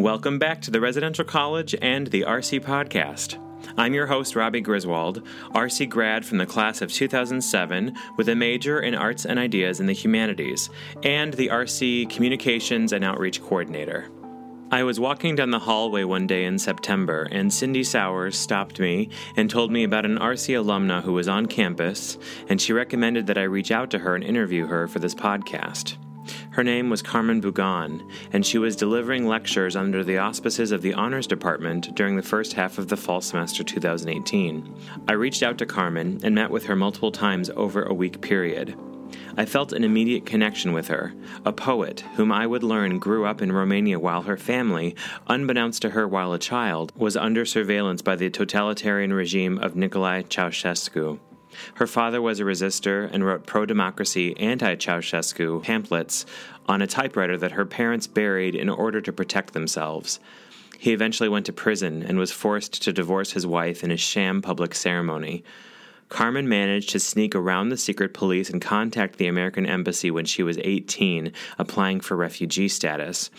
Welcome back to the Residential College and the RC Podcast. I'm your host, Robbie Griswold, RC grad from the class of 2007 with a major in arts and ideas in the humanities, and the RC Communications and Outreach Coordinator. I was walking down the hallway one day in September, and Cindy Sowers stopped me and told me about an RC alumna who was on campus, and she recommended that I reach out to her and interview her for this podcast. Her name was Carmen Bugan, and she was delivering lectures under the auspices of the Honors Department during the first half of the fall semester 2018. I reached out to Carmen and met with her multiple times over a week period. I felt an immediate connection with her, a poet whom I would learn grew up in Romania while her family, unbeknownst to her while a child, was under surveillance by the totalitarian regime of Nicolae Ceausescu. Her father was a resistor and wrote pro democracy, anti Ceausescu pamphlets on a typewriter that her parents buried in order to protect themselves. He eventually went to prison and was forced to divorce his wife in a sham public ceremony. Carmen managed to sneak around the secret police and contact the American embassy when she was 18, applying for refugee status.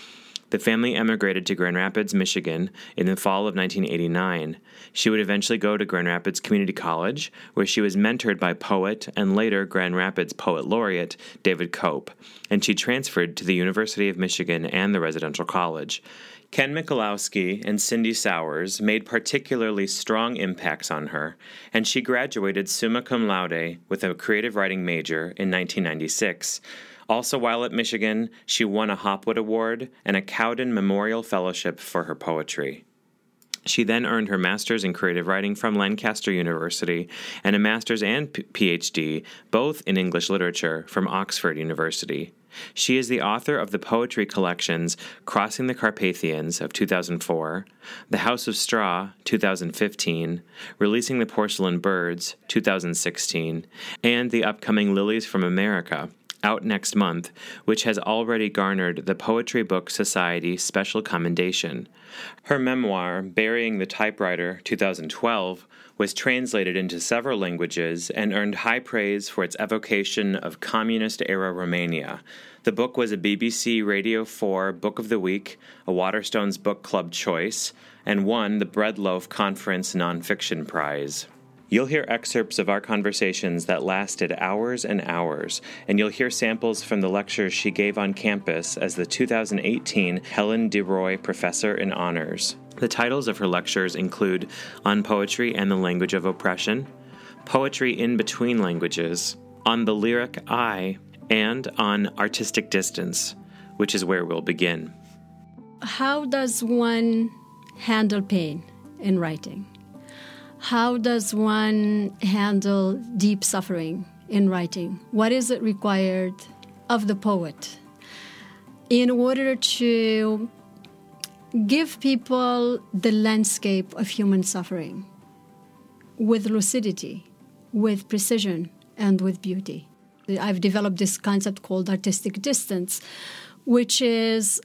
The family emigrated to Grand Rapids, Michigan in the fall of 1989. She would eventually go to Grand Rapids Community College, where she was mentored by poet and later Grand Rapids Poet Laureate David Cope, and she transferred to the University of Michigan and the residential college. Ken Michalowski and Cindy Sowers made particularly strong impacts on her, and she graduated summa cum laude with a creative writing major in 1996. Also, while at Michigan, she won a Hopwood Award and a Cowden Memorial Fellowship for her poetry. She then earned her master's in creative writing from Lancaster University and a master's and PhD, both in English literature, from Oxford University. She is the author of the poetry collections Crossing the Carpathians of 2004, The House of Straw 2015, Releasing the Porcelain Birds 2016, and the upcoming Lilies from America out next month, which has already garnered the Poetry Book Society Special Commendation. Her memoir, Burying the Typewriter 2012, was translated into several languages and earned high praise for its evocation of communist era Romania. The book was a BBC Radio 4 Book of the Week, a Waterstones Book Club choice, and won the Breadloaf Conference Nonfiction Prize. You'll hear excerpts of our conversations that lasted hours and hours, and you'll hear samples from the lectures she gave on campus as the 2018 Helen DeRoy Professor in Honors. The titles of her lectures include On Poetry and the Language of Oppression, Poetry in Between Languages, On the Lyric I, and on Artistic Distance, which is where we'll begin. How does one handle pain in writing? How does one handle deep suffering in writing? What is it required of the poet in order to give people the landscape of human suffering with lucidity, with precision, and with beauty? I've developed this concept called artistic distance, which is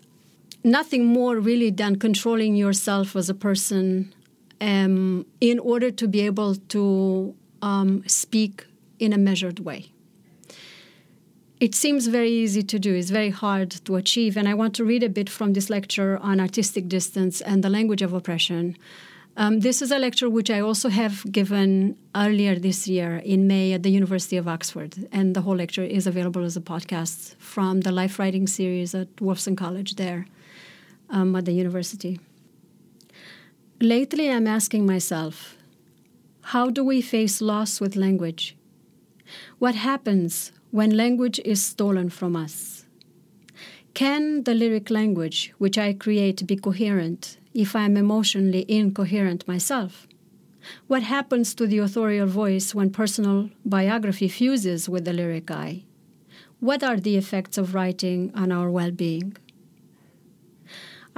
nothing more really than controlling yourself as a person um, in order to be able to um, speak in a measured way. It seems very easy to do, it's very hard to achieve. And I want to read a bit from this lecture on artistic distance and the language of oppression. Um, this is a lecture which I also have given earlier this year in May at the University of Oxford. And the whole lecture is available as a podcast from the Life Writing series at Wolfson College there um, at the university. Lately, I'm asking myself how do we face loss with language? What happens when language is stolen from us? Can the lyric language which I create be coherent if I am emotionally incoherent myself? What happens to the authorial voice when personal biography fuses with the lyric I? What are the effects of writing on our well being?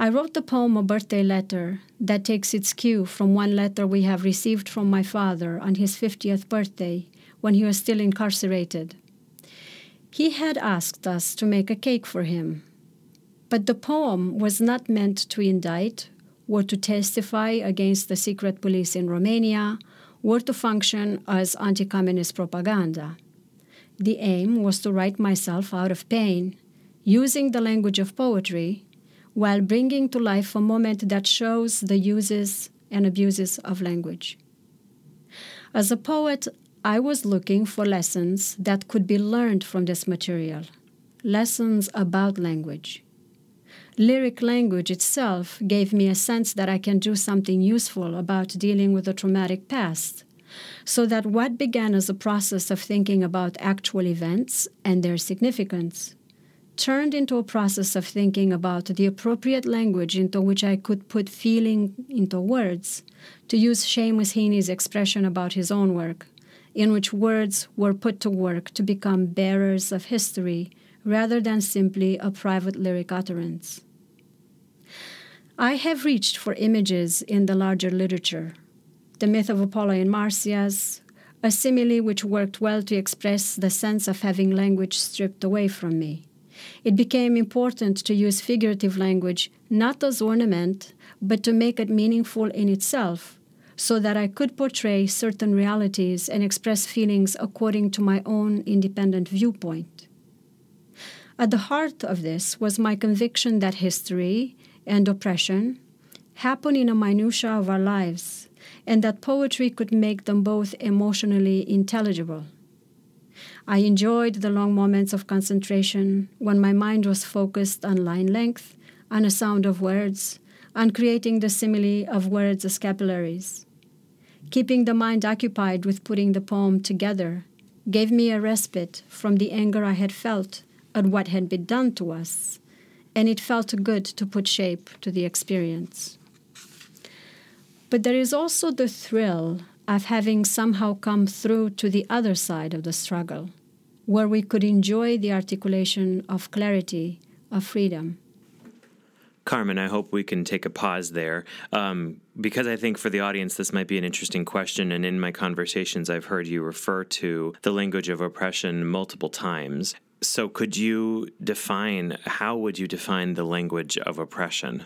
I wrote the poem A Birthday Letter that takes its cue from one letter we have received from my father on his 50th birthday when he was still incarcerated. He had asked us to make a cake for him, but the poem was not meant to indict or to testify against the secret police in Romania or to function as anti communist propaganda. The aim was to write myself out of pain using the language of poetry while bringing to life a moment that shows the uses and abuses of language. As a poet, I was looking for lessons that could be learned from this material, lessons about language. Lyric language itself gave me a sense that I can do something useful about dealing with a traumatic past, so that what began as a process of thinking about actual events and their significance turned into a process of thinking about the appropriate language into which I could put feeling into words, to use Seamus Heaney's expression about his own work, in which words were put to work to become bearers of history rather than simply a private lyric utterance. I have reached for images in the larger literature. The myth of Apollo and Marsyas, a simile which worked well to express the sense of having language stripped away from me. It became important to use figurative language not as ornament, but to make it meaningful in itself, so that I could portray certain realities and express feelings according to my own independent viewpoint. At the heart of this was my conviction that history, and oppression happen in a minutia of our lives, and that poetry could make them both emotionally intelligible. I enjoyed the long moments of concentration when my mind was focused on line length, on a sound of words, on creating the simile of words as capillaries. Keeping the mind occupied with putting the poem together gave me a respite from the anger I had felt at what had been done to us and it felt good to put shape to the experience. But there is also the thrill of having somehow come through to the other side of the struggle, where we could enjoy the articulation of clarity, of freedom. Carmen, I hope we can take a pause there um, because I think for the audience this might be an interesting question. And in my conversations, I've heard you refer to the language of oppression multiple times. So, could you define how would you define the language of oppression?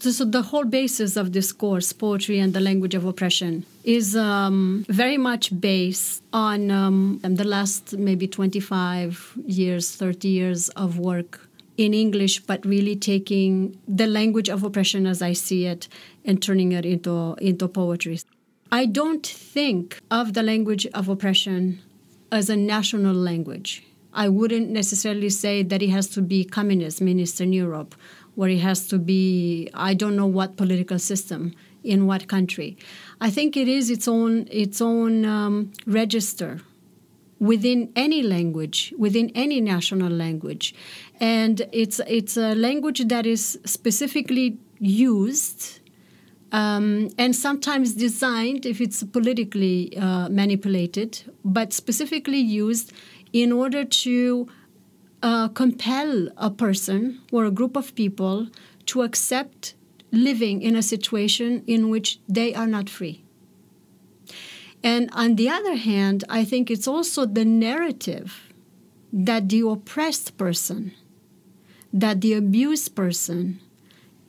So, the whole basis of this course, poetry and the language of oppression, is um, very much based on um, the last maybe 25 years, 30 years of work in English, but really taking the language of oppression as I see it and turning it into, into poetry. I don't think of the language of oppression as a national language. I wouldn't necessarily say that it has to be communist in Eastern Europe, where it has to be I don't know what political system in what country. I think it is its own its own um, register within any language, within any national language, and it's it's a language that is specifically used. Um, and sometimes designed if it's politically uh, manipulated, but specifically used in order to uh, compel a person or a group of people to accept living in a situation in which they are not free. And on the other hand, I think it's also the narrative that the oppressed person, that the abused person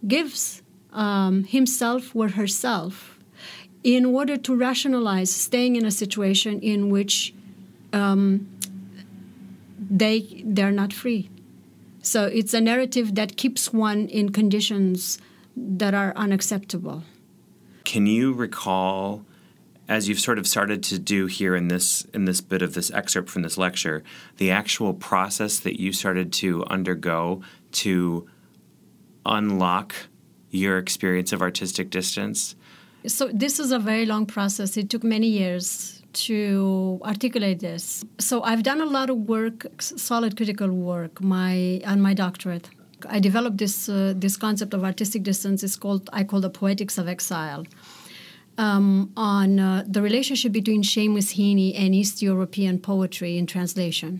gives um, himself or herself in order to rationalize staying in a situation in which um, they they're not free. So it's a narrative that keeps one in conditions that are unacceptable. Can you recall as you've sort of started to do here in this in this bit of this excerpt from this lecture, the actual process that you started to undergo to unlock your experience of artistic distance? So this is a very long process. It took many years to articulate this. So I've done a lot of work, solid critical work, my on my doctorate. I developed this uh, this concept of artistic distance. It's called I call the poetics of exile. Um, on uh, the relationship between Seamus Heaney and East European poetry in translation.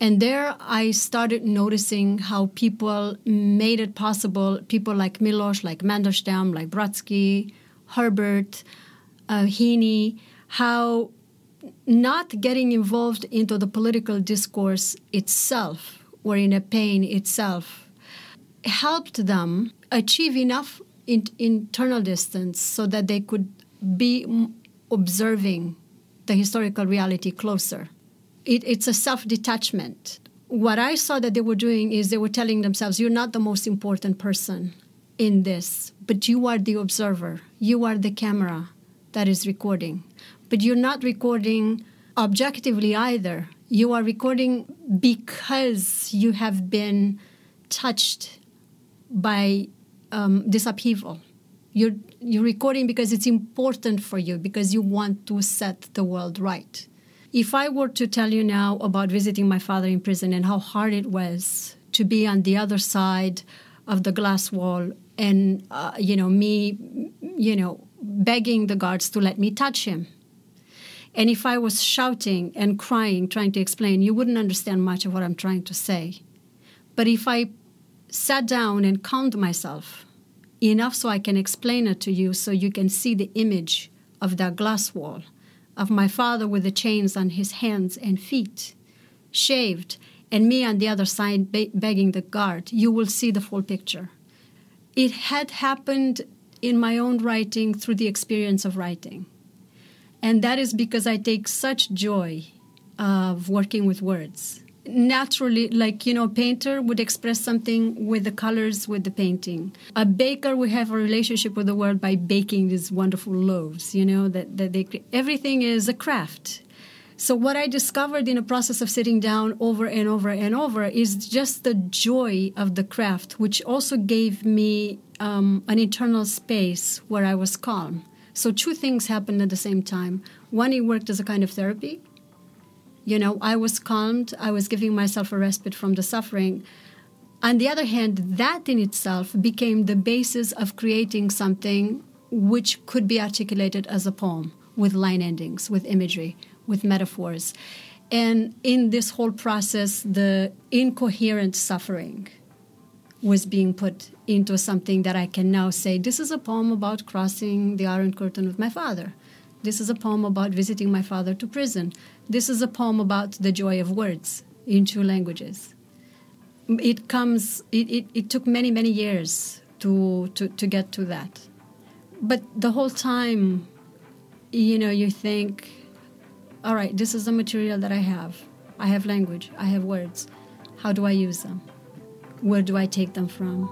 And there I started noticing how people made it possible, people like Milosz, like Mandelstam, like Brodsky, Herbert, uh, Heaney, how not getting involved into the political discourse itself or in a pain itself helped them achieve enough in, internal distance so that they could be observing the historical reality closer. It, it's a self detachment what I saw that they were doing is they were telling themselves, You're not the most important person in this, but you are the observer. You are the camera that is recording. But you're not recording objectively either. You are recording because you have been touched by um, this upheaval. You're, you're recording because it's important for you, because you want to set the world right. If I were to tell you now about visiting my father in prison and how hard it was to be on the other side of the glass wall and, uh, you know, me, you know, begging the guards to let me touch him. And if I was shouting and crying, trying to explain, you wouldn't understand much of what I'm trying to say. But if I sat down and calmed myself enough so I can explain it to you so you can see the image of that glass wall of my father with the chains on his hands and feet, shaved, and me on the other side be- begging the guard, you will see the full picture. It had happened in my own writing through the experience of writing. And that is because I take such joy of working with words. Naturally like you know a painter would express something with the colors with the painting. A baker would have a relationship with the world by baking these wonderful loaves you know that, that they everything is a craft. So what i discovered in the process of sitting down over and over and over is just the joy of the craft which also gave me um, an internal space where i was calm so two things happened at the same time one it worked as a kind of therapy you know, I was calmed, I was giving myself a respite from the suffering. On the other hand, that in itself became the basis of creating something which could be articulated as a poem with line endings, with imagery, with metaphors. And in this whole process, the incoherent suffering was being put into something that I can now say this is a poem about crossing the Iron Curtain with my father. This is a poem about visiting my father to prison. This is a poem about the joy of words in two languages. It comes, it, it, it took many, many years to, to, to get to that. But the whole time, you know, you think, all right, this is the material that I have. I have language, I have words. How do I use them? Where do I take them from?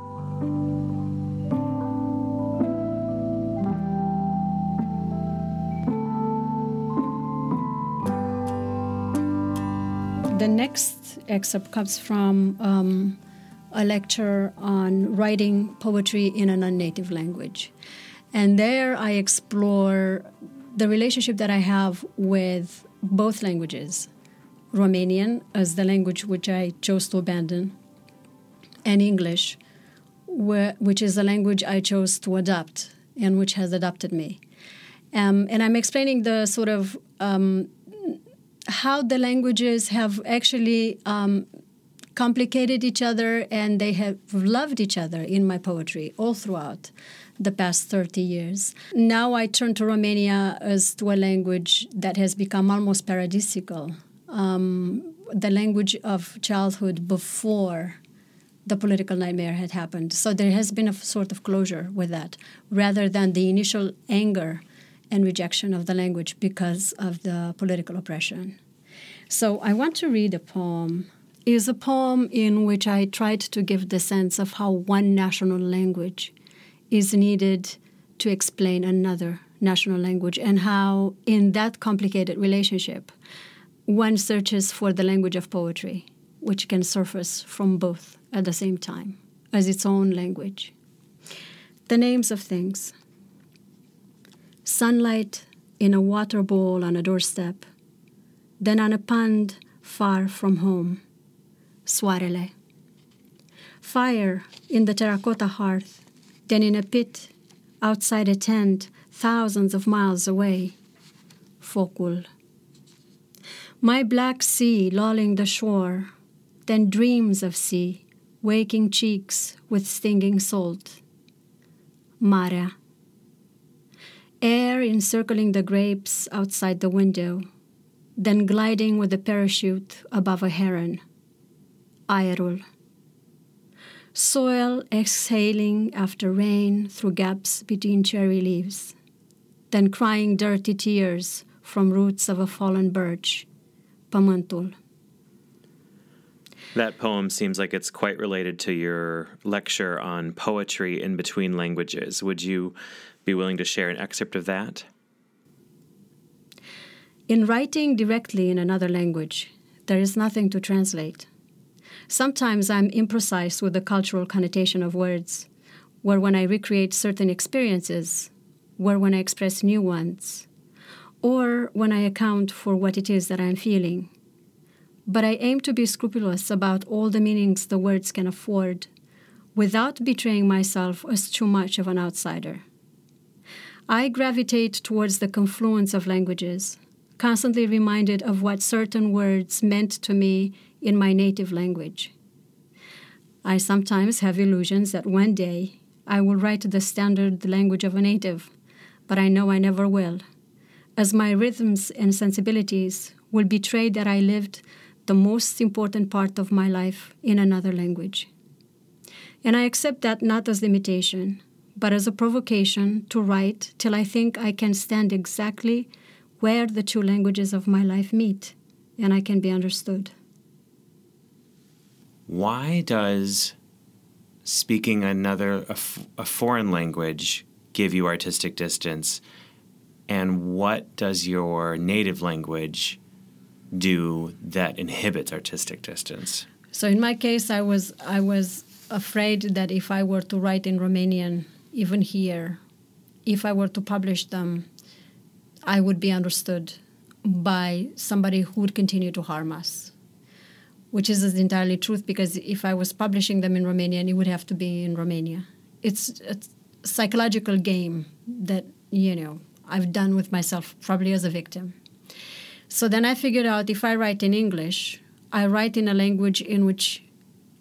The next excerpt comes from um, a lecture on writing poetry in a non native language. And there I explore the relationship that I have with both languages Romanian as the language which I chose to abandon, and English, which is the language I chose to adopt and which has adopted me. Um, and I'm explaining the sort of um, how the languages have actually um, complicated each other and they have loved each other in my poetry all throughout the past 30 years. Now I turn to Romania as to a language that has become almost paradisical, um, the language of childhood before the political nightmare had happened. So there has been a sort of closure with that, rather than the initial anger and rejection of the language because of the political oppression. So I want to read a poem. It is a poem in which I tried to give the sense of how one national language is needed to explain another national language and how in that complicated relationship one searches for the language of poetry which can surface from both at the same time as its own language. The names of things sunlight in a water bowl on a doorstep, then on a pond far from home, soarele. Fire in the terracotta hearth, then in a pit outside a tent thousands of miles away, focul. My black sea lolling the shore, then dreams of sea, waking cheeks with stinging salt. Marea air encircling the grapes outside the window, then gliding with a parachute above a heron. Aerul. Soil exhaling after rain through gaps between cherry leaves, then crying dirty tears from roots of a fallen birch. Pământul. That poem seems like it's quite related to your lecture on poetry in between languages. Would you be willing to share an excerpt of that? In writing directly in another language, there is nothing to translate. Sometimes I'm imprecise with the cultural connotation of words, where when I recreate certain experiences, where when I express new ones, or when I account for what it is that I'm feeling. But I aim to be scrupulous about all the meanings the words can afford without betraying myself as too much of an outsider. I gravitate towards the confluence of languages, constantly reminded of what certain words meant to me in my native language. I sometimes have illusions that one day I will write the standard language of a native, but I know I never will, as my rhythms and sensibilities will betray that I lived the most important part of my life in another language. And I accept that not as limitation, but as a provocation to write till I think I can stand exactly where the two languages of my life meet and I can be understood. Why does speaking another a, f- a foreign language give you artistic distance and what does your native language do that inhibits artistic distance so in my case i was i was afraid that if i were to write in romanian even here if i were to publish them i would be understood by somebody who would continue to harm us which is entirely truth because if I was publishing them in Romanian, it would have to be in Romania. It's a psychological game that, you know, I've done with myself, probably as a victim. So then I figured out if I write in English, I write in a language in which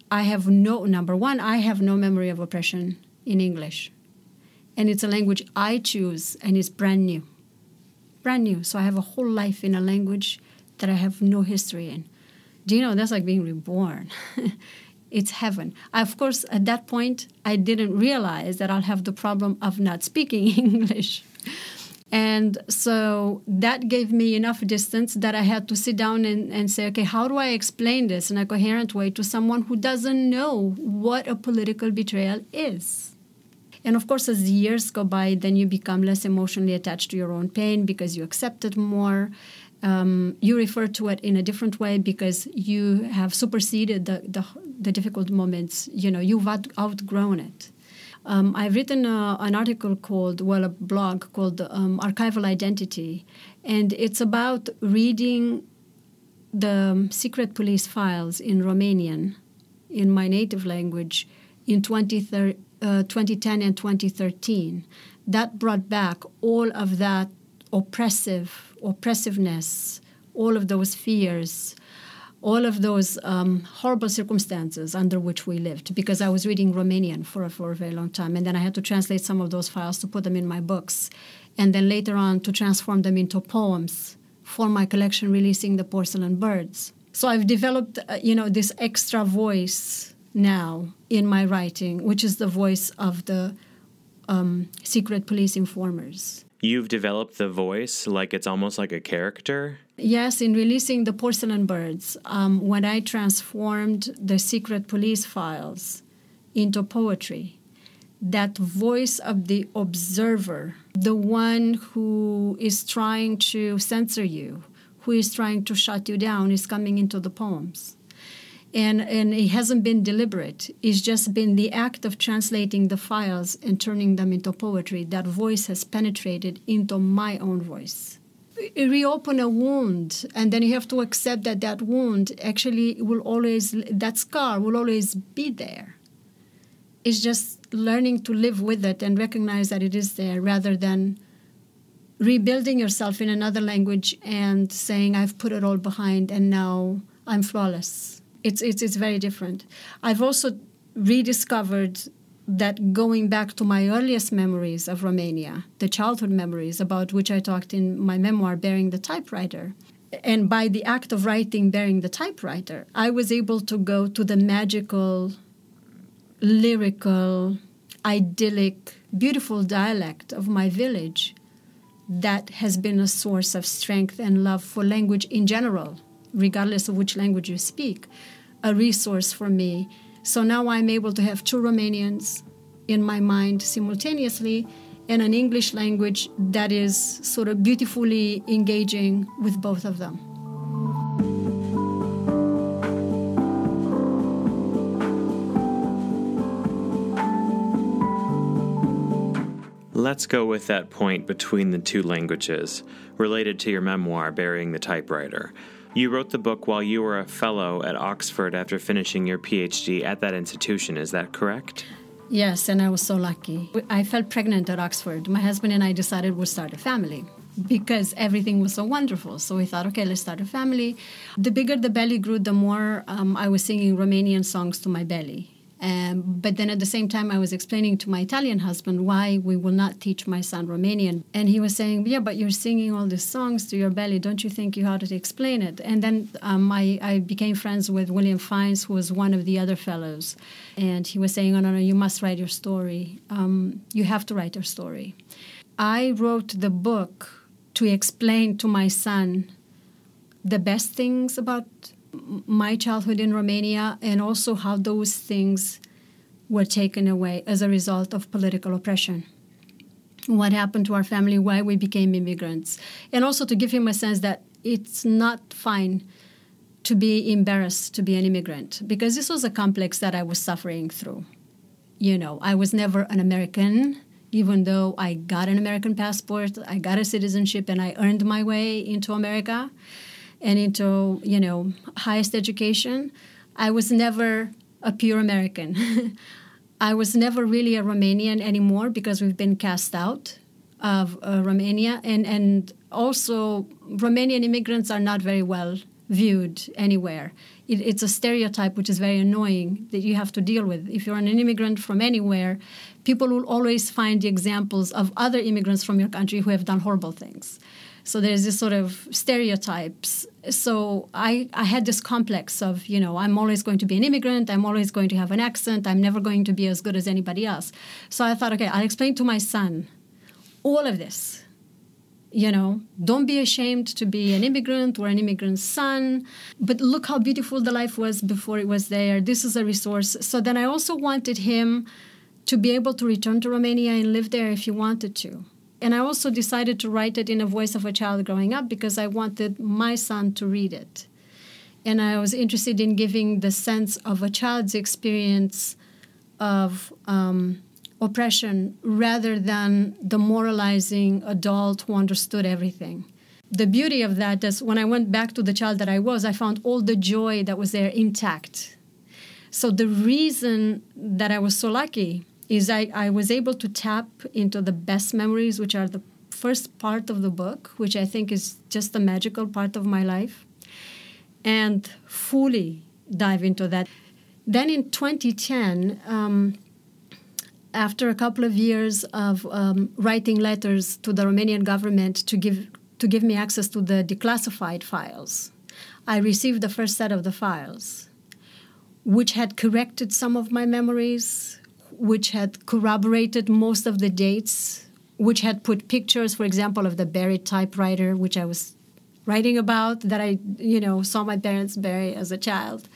I have no, number one, I have no memory of oppression in English. And it's a language I choose and it's brand new. Brand new. So I have a whole life in a language that I have no history in do you know that's like being reborn it's heaven of course at that point i didn't realize that i'll have the problem of not speaking english and so that gave me enough distance that i had to sit down and, and say okay how do i explain this in a coherent way to someone who doesn't know what a political betrayal is and of course, as years go by, then you become less emotionally attached to your own pain because you accept it more um, you refer to it in a different way because you have superseded the, the, the difficult moments. You know, you've outgrown it. Um, I've written a, an article called, well, a blog called um, Archival Identity, and it's about reading the secret police files in Romanian, in my native language, in 20, uh, 2010 and 2013. That brought back all of that oppressive oppressiveness, all of those fears, all of those um, horrible circumstances under which we lived because I was reading Romanian for a, for a very long time. And then I had to translate some of those files to put them in my books. And then later on to transform them into poems for my collection, Releasing the Porcelain Birds. So I've developed, uh, you know, this extra voice now in my writing, which is the voice of the um, secret police informers. You've developed the voice like it's almost like a character? Yes, in releasing the porcelain birds, um, when I transformed the secret police files into poetry, that voice of the observer, the one who is trying to censor you, who is trying to shut you down, is coming into the poems. And and it hasn't been deliberate. It's just been the act of translating the files and turning them into poetry. That voice has penetrated into my own voice Uh, reopen a wound and then you have to accept that that wound actually will always that scar will always be there it's just learning to live with it and recognize that it is there rather than rebuilding yourself in another language and saying i've put it all behind and now i'm flawless it's, it's, it's very different. I've also rediscovered that going back to my earliest memories of Romania, the childhood memories about which I talked in my memoir, Burying the Typewriter. And by the act of writing Burying the Typewriter, I was able to go to the magical, lyrical, idyllic, beautiful dialect of my village that has been a source of strength and love for language in general regardless of which language you speak. a resource for me. So now I'm able to have two Romanians in my mind simultaneously and an English language that is sort of beautifully engaging with both of them. Let's go with that point between the two languages, related to your memoir, Burying the Typewriter. You wrote the book while you were a fellow at Oxford after finishing your PhD at that institution, is that correct? Yes, and I was so lucky. I felt pregnant at Oxford. My husband and I decided we'd start a family because everything was so wonderful. So we thought, okay, let's start a family. The bigger the belly grew, the more um, I was singing Romanian songs to my belly. Um, but then at the same time, I was explaining to my Italian husband why we will not teach my son Romanian. And he was saying, Yeah, but you're singing all these songs to your belly. Don't you think you ought to explain it? And then um, I, I, became friends with William Fiennes, who was one of the other fellows. And he was saying, Oh, no, no, you must write your story. Um, you have to write your story. I wrote the book to explain to my son the best things about my childhood in Romania and also how those things were taken away as a result of political oppression. What happened to our family, why we became immigrants, and also to give him a sense that it's not fine to be embarrassed to be an immigrant because this was a complex that I was suffering through. You know, I was never an American, even though I got an American passport, I got a citizenship, and I earned my way into America and into you know highest education i was never a pure american. I was never really a romanian anymore because we've been cast out of uh, romania. And and also romanian immigrants are not very well viewed anywhere. It, it's a stereotype which is very annoying that you have to deal with. If you're an immigrant from anywhere people will always find the examples of other immigrants from your country who have done horrible things. So there's this sort of stereotypes. So I, I had this complex of, you know, I'm always going to be an immigrant, I'm always going to have an accent, I'm never going to be as good as anybody else. So I thought, okay, I'll explain to my son all of this. You know, don't be ashamed to be an immigrant or an immigrant's son. But look how beautiful the life was before it was there. This is a resource. So then I also wanted him to be able to return to Romania and live there if he wanted to. And I also decided to write it in a voice of a child growing up because I wanted my son to read it. And I was interested in giving the sense of a child's experience of um, oppression rather than the moralizing adult who understood everything. The beauty of that is when I went back to the child that I was, I found all the joy that was there intact. So the reason that I was so lucky is I, I was able to tap into the best memories, which are the first part of the book, which I think is just the magical part of my life, and fully dive into that. Then in 2010, um, after a couple of years of um, writing letters to the Romanian government to give to give me access to the declassified files, I received the first set of the files, which had corrected some of my memories, which had corroborated most of the dates, which had put pictures, for example, of the buried typewriter, which I was writing about, that I, you know, saw my parents bury as a child.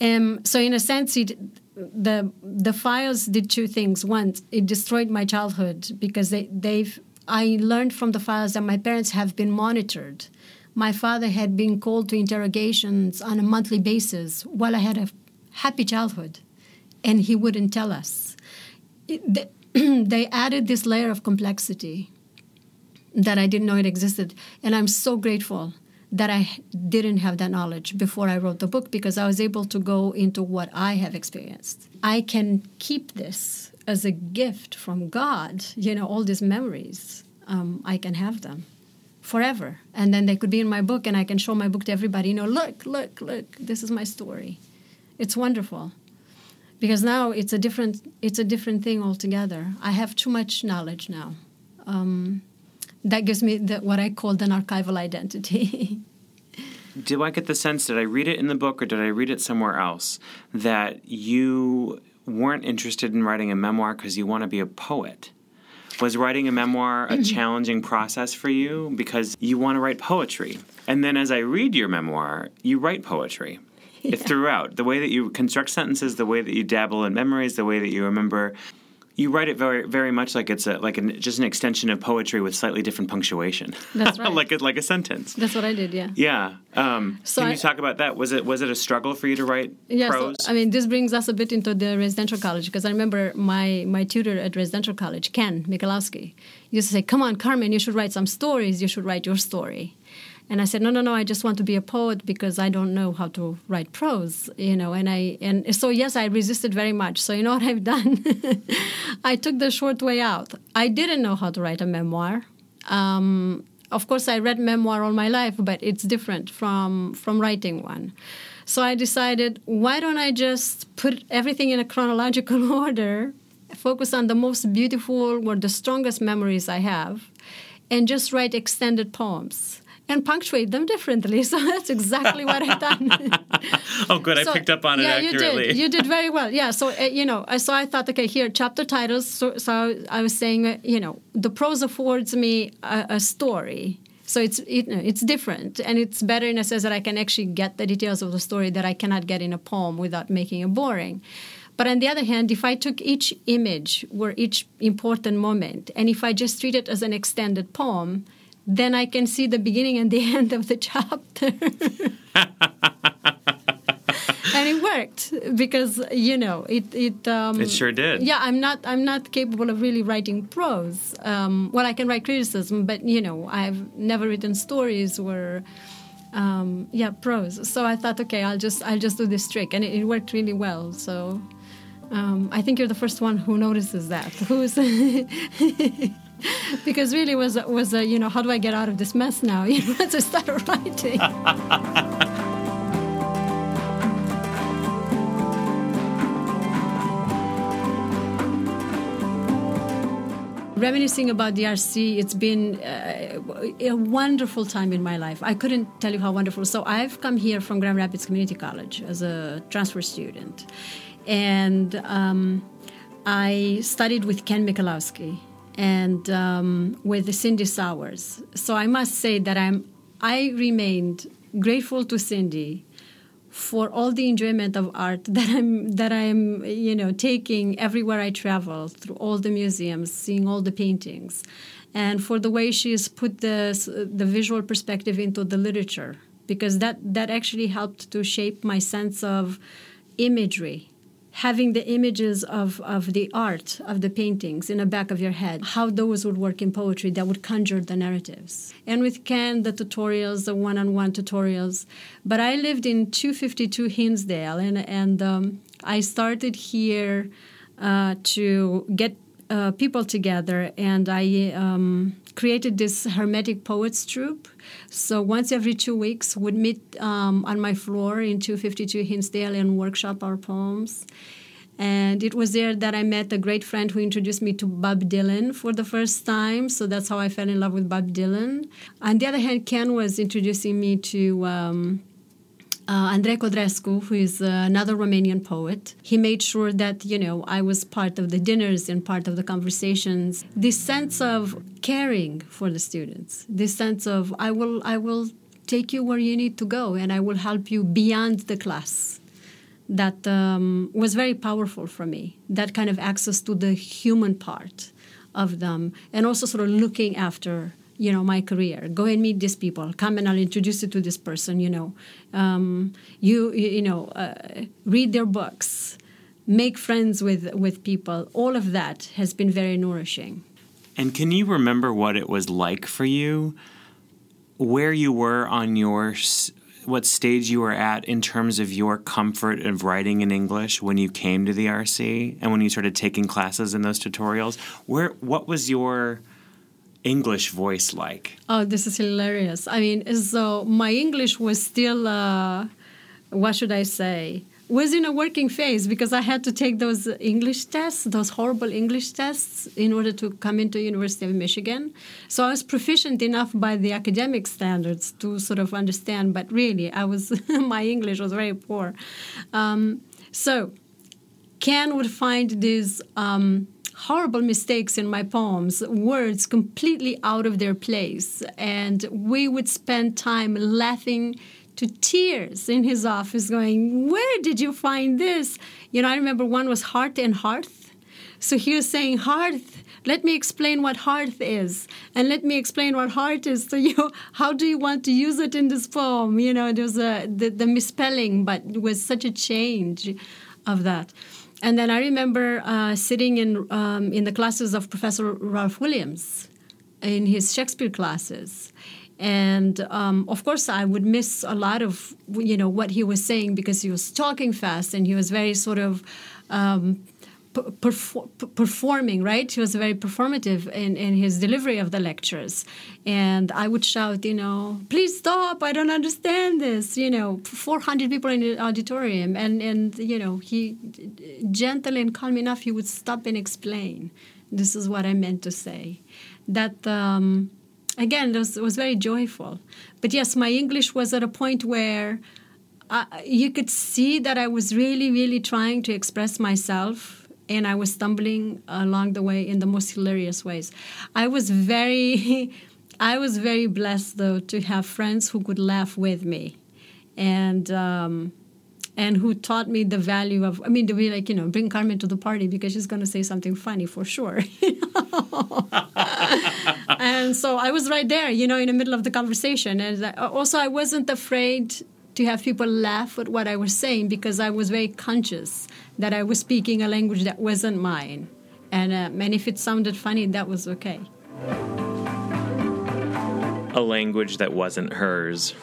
Um, so in a sense, it, the the files did two things. One, it destroyed my childhood because they they've I learned from the files that my parents have been monitored. My father had been called to interrogations on a monthly basis while I had a happy childhood and he wouldn't tell us. It, they added this layer of complexity that I didn't know it existed. And I'm so grateful that I didn't have that knowledge before I wrote the book because I was able to go into what I have experienced. I can keep this as a gift from God, you know, all these memories. Um, I can have them forever. And then they could be in my book and I can show my book to everybody, you know, look, look, look, this is my story. It's wonderful because now it's a different it's a different thing altogether. I have too much knowledge now. Um, that gives me the, what I call an archival identity. Do I get the sense did I read it in the book or did I read it somewhere else that you weren't interested in writing a memoir because you want to be a poet? Was writing a memoir a challenging process for you because you want to write poetry? And then as I read your memoir, you write poetry. throughout. The way that you construct sentences, the way that you dabble in memories, the way that you remember you write it very, very much like it's a like an, just an extension of poetry with slightly different punctuation. That's right. like a, like a sentence. That's what I did. Yeah. Yeah. Um, So can I- you talk about that? Was it was it a struggle for you to write Yeah, prose? so, I mean, this brings us a bit into the residential college because I remember my, my tutor at residential college, Ken Michalowski, used to say, Come on, Carmen, you should write some stories. You should write your story. And I said, No, no, no, I just want to be a poet because I don't know how to write prose, you know. And I and so yes, I resisted very much. So you know what I've done? I took the short way out. I didn't know how to write a memoir. Um, of course, I read memoir all my life, but it's different from from writing one. So I decided, why don't I just put everything in a chronological order, focus on the most beautiful or the strongest memories I have, and just write extended poems and punctuate them differently. So that's exactly what I've done. oh, good. I picked up on it yeah, accurately. you did. You did very well. Yeah. So uh, you know, uh, so I thought, okay, here chapter titles. So, so I was saying, uh, you know, the prose affords me a, a story. So it's it, no, it's different, and it's better in a sense that I can actually get the details of the story that I cannot get in a poem without making it boring. But on the other hand, if I took each image or each important moment, and if I just treat it as an extended poem, then I can see the beginning and the end of the chapter. and it worked because you know it it um, It sure did. yeah i'm not i'm not capable of really writing prose um, well i can write criticism but you know i've never written stories or um, yeah prose so i thought okay i'll just i'll just do this trick and it, it worked really well so um, i think you're the first one who notices that who's because really was was a, you know how do i get out of this mess now you know to start writing reminiscing about the RC, it's been uh, a wonderful time in my life. I couldn't tell you how wonderful. So I've come here from Grand Rapids Community College as a transfer student, and um, I studied with Ken Michalowski and um, with Cindy Sowers. So I must say that I'm I remained grateful to Cindy for all the enjoyment of art that I'm that I'm you know taking everywhere I travel through all the museums, seeing all the paintings, and for the way she has put the the visual perspective into the literature because that that actually helped to shape my sense of imagery having the images of, of the art of the paintings in the back of your head, how those would work in poetry that would conjure the narratives. And with Ken, the tutorials, the one on one tutorials. But I lived in 252 Hinsdale, and, and um, I started here uh, to get uh, people together, and I um, created this Hermetic Poets troupe. So once every two weeks, we'd meet um, on my floor in 252 Hinsdale and workshop our poems. And it was there that I met a great friend who introduced me to Bob Dylan for the first time. So that's how I fell in love with Bob Dylan. On the other hand, Ken was introducing me to um, uh, Andrei Codrescu, who is uh, another Romanian poet. He made sure that, you know, I was part of the dinners and part of the conversations. This sense of caring for the students, this sense of I will, I will take you where you need to go and I will help you beyond the class. That um, was very powerful for me. That kind of access to the human part of them, and also sort of looking after you know my career. Go and meet these people. Come and i'll introduce you to this person you know. Um, you you know uh, read their books make friends with with people. All of that has been very nourishing. And can you remember what it was like for you, where you were on your, what stage you were at in terms of your comfort of writing in English when you came to the RC and when you started taking classes in those tutorials? Where, what was your English voice like? oh this is hilarious. I mean so my english was still uh, what should i say? Was in a working phase because i had to take those english tests those horrible english tests in order to come into university of michigan. So i was proficient enough by the academic standards to sort of understand but really i was my english was very poor. Um, so Ken would find these um, horrible mistakes in my poems, words completely out of their place, and we would spend time laughing to tears in his office, going, Where did you find this? You know, I remember one was Heart and Hearth. So he was saying, Hearth, let me explain what hearth is. And let me explain what heart is to you. How do you want to use it in this poem? You know there was a the, the misspelling but it was such a change of that and then i remember uh, sitting in um, in the classes of professor ralph williams in his shakespeare classes. And um, of course i would miss a lot of you know what he was saying because he was talking fast and he was very sort of um, perfor- performing, right? He was very performative in, in his delivery of the lectures. And I would shout, you know, please stop, I don't understand this, you know, 400 people in the auditorium. And, and you know, he, gentle and calm enough, he would stop and explain. This is what I meant to say. That, um, again, it was, was very joyful. But yes, my English was at a point where you could see that I was really, really trying to express myself and I was stumbling along the way in the most hilarious ways. I was very, I was very blessed though to have friends who could laugh with me, and um, and who taught me the value of. I mean, to be like you know, bring Carmen to the party because she's going to say something funny for sure. and so I was right there, you know, in the middle of the conversation, and also I wasn't afraid to have people laugh at what I was saying because I was very conscious that I was speaking a language that wasn't mine. And, uh, and if it sounded funny, that was okay. A language that wasn't hers.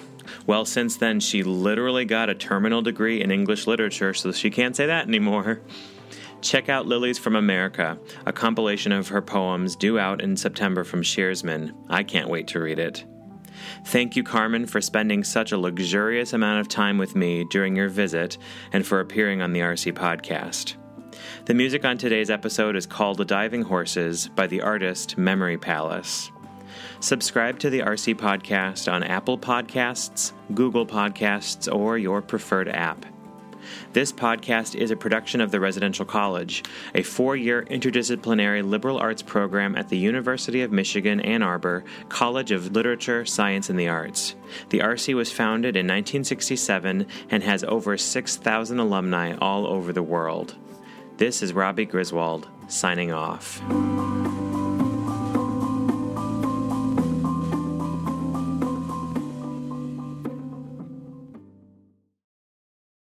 Well, since then, she literally got a terminal degree in English literature, so she can't say that anymore. Check out Lilies from America, a compilation of her poems due out in September from Shearsman. I can't wait to read it. Thank you, Carmen, for spending such a luxurious amount of time with me during your visit and for appearing on the RC podcast. The music on today's episode is called The Diving Horses by the artist Memory Palace. Subscribe to the RC podcast on Apple Podcasts, Google Podcasts, or your preferred app. This podcast is a production of the Residential College, a four year interdisciplinary liberal arts program at the University of Michigan Ann Arbor College of Literature, Science, and the Arts. The RC was founded in 1967 and has over 6,000 alumni all over the world. This is Robbie Griswold, signing off.